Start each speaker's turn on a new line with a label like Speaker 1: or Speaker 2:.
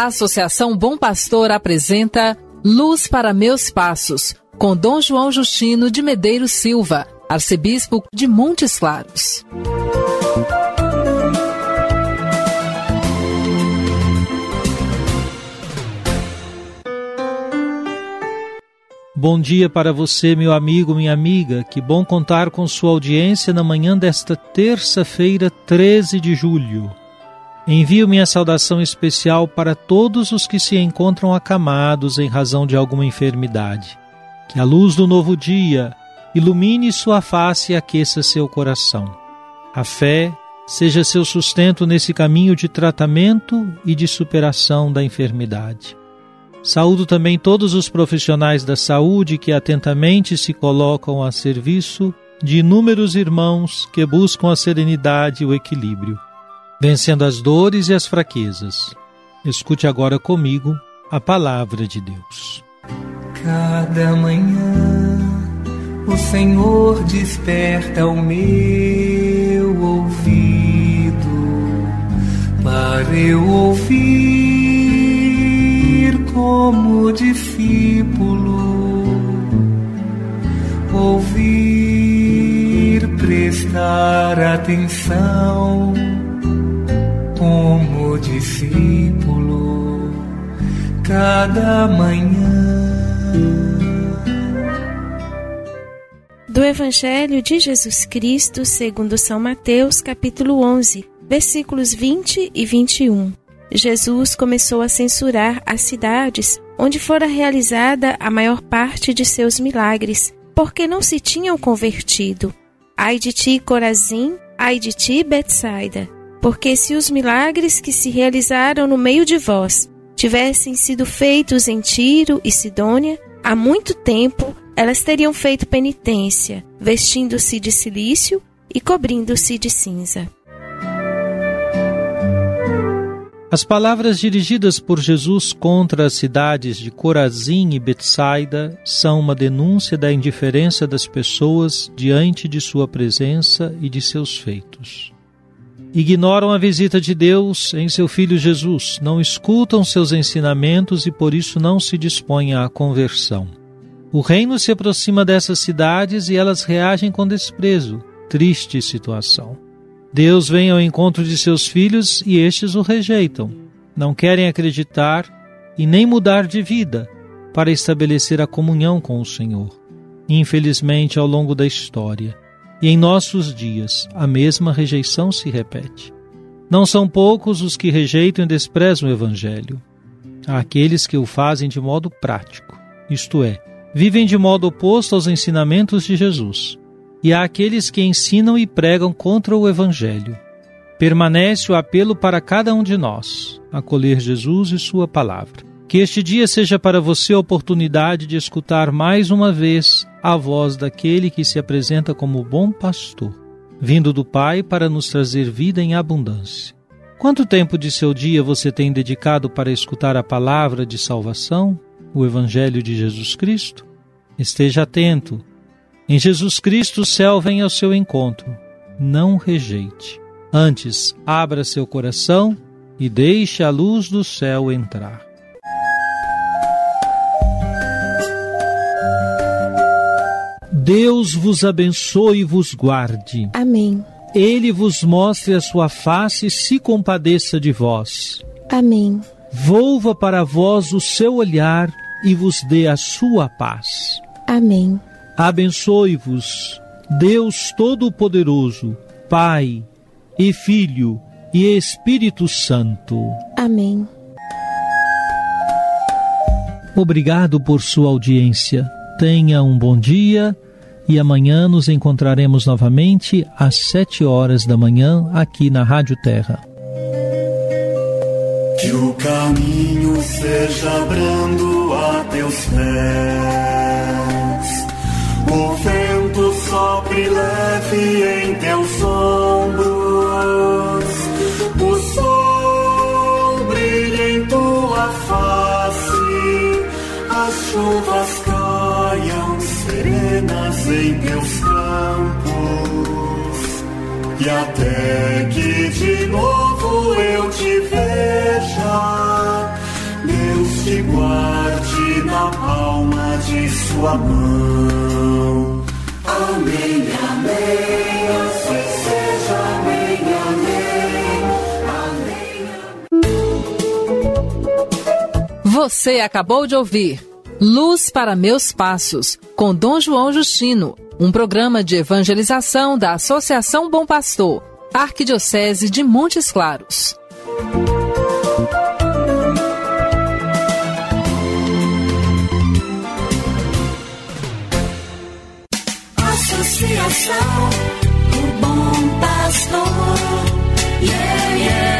Speaker 1: A Associação Bom Pastor apresenta Luz para Meus Passos, com Dom João Justino de Medeiros Silva, arcebispo de Montes Claros.
Speaker 2: Bom dia para você, meu amigo, minha amiga. Que bom contar com sua audiência na manhã desta terça-feira, 13 de julho. Envio minha saudação especial para todos os que se encontram acamados em razão de alguma enfermidade. Que a luz do novo dia ilumine sua face e aqueça seu coração. A fé seja seu sustento nesse caminho de tratamento e de superação da enfermidade. Saúdo também todos os profissionais da saúde que atentamente se colocam a serviço de inúmeros irmãos que buscam a serenidade e o equilíbrio, vencendo as dores e as fraquezas. Escute agora comigo a palavra de Deus.
Speaker 3: Cada manhã o Senhor desperta o meu ouvido para eu ouvir como discípulo, ouvir, prestar atenção, como discípulo, cada manhã.
Speaker 4: Do Evangelho de Jesus Cristo, segundo São Mateus, capítulo 11, versículos 20 e 21. Jesus começou a censurar as cidades onde fora realizada a maior parte de seus milagres, porque não se tinham convertido. Ai de ti, Corazim, ai de ti, Betsaida, porque se os milagres que se realizaram no meio de vós tivessem sido feitos em Tiro e Sidônia, há muito tempo elas teriam feito penitência, vestindo-se de silício e cobrindo-se de cinza.
Speaker 2: As palavras dirigidas por Jesus contra as cidades de Corazim e Betsaida são uma denúncia da indiferença das pessoas diante de sua presença e de seus feitos. Ignoram a visita de Deus em seu Filho Jesus, não escutam seus ensinamentos e por isso não se dispõem à conversão. O reino se aproxima dessas cidades e elas reagem com desprezo. Triste situação. Deus vem ao encontro de seus filhos e estes o rejeitam. Não querem acreditar e nem mudar de vida para estabelecer a comunhão com o Senhor. Infelizmente, ao longo da história e em nossos dias, a mesma rejeição se repete. Não são poucos os que rejeitam e desprezam o Evangelho. Há aqueles que o fazem de modo prático, isto é, vivem de modo oposto aos ensinamentos de Jesus e há aqueles que ensinam e pregam contra o Evangelho. Permanece o apelo para cada um de nós, acolher Jesus e Sua palavra. Que este dia seja para você a oportunidade de escutar mais uma vez a voz daquele que se apresenta como bom pastor, vindo do Pai para nos trazer vida em abundância. Quanto tempo de seu dia você tem dedicado para escutar a palavra de salvação, o Evangelho de Jesus Cristo? Esteja atento em Jesus Cristo, o céu vem ao seu encontro. Não rejeite. Antes, abra seu coração e deixe a luz do céu entrar. Deus vos abençoe e vos guarde.
Speaker 4: Amém.
Speaker 2: Ele vos mostre a sua face e se compadeça de vós.
Speaker 4: Amém.
Speaker 2: Volva para vós o seu olhar e vos dê a sua paz.
Speaker 4: Amém.
Speaker 2: Abençoe-vos, Deus Todo-Poderoso, Pai e Filho e Espírito Santo.
Speaker 4: Amém.
Speaker 2: Obrigado por sua audiência. Tenha um bom dia e amanhã nos encontraremos novamente às sete horas da manhã aqui na Rádio Terra.
Speaker 5: Que o caminho
Speaker 3: seja brando a teus pés. Em teus campos. E até que de novo eu te veja, Deus te guarde na palma de sua mão. Amém, amém, assim seja, amém, amém, amém.
Speaker 1: Você acabou de ouvir Luz para Meus Passos, com Dom João Justino, um programa de evangelização da Associação Bom Pastor, Arquidiocese de Montes Claros.
Speaker 5: Associação do Bom Pastor, yeah, yeah.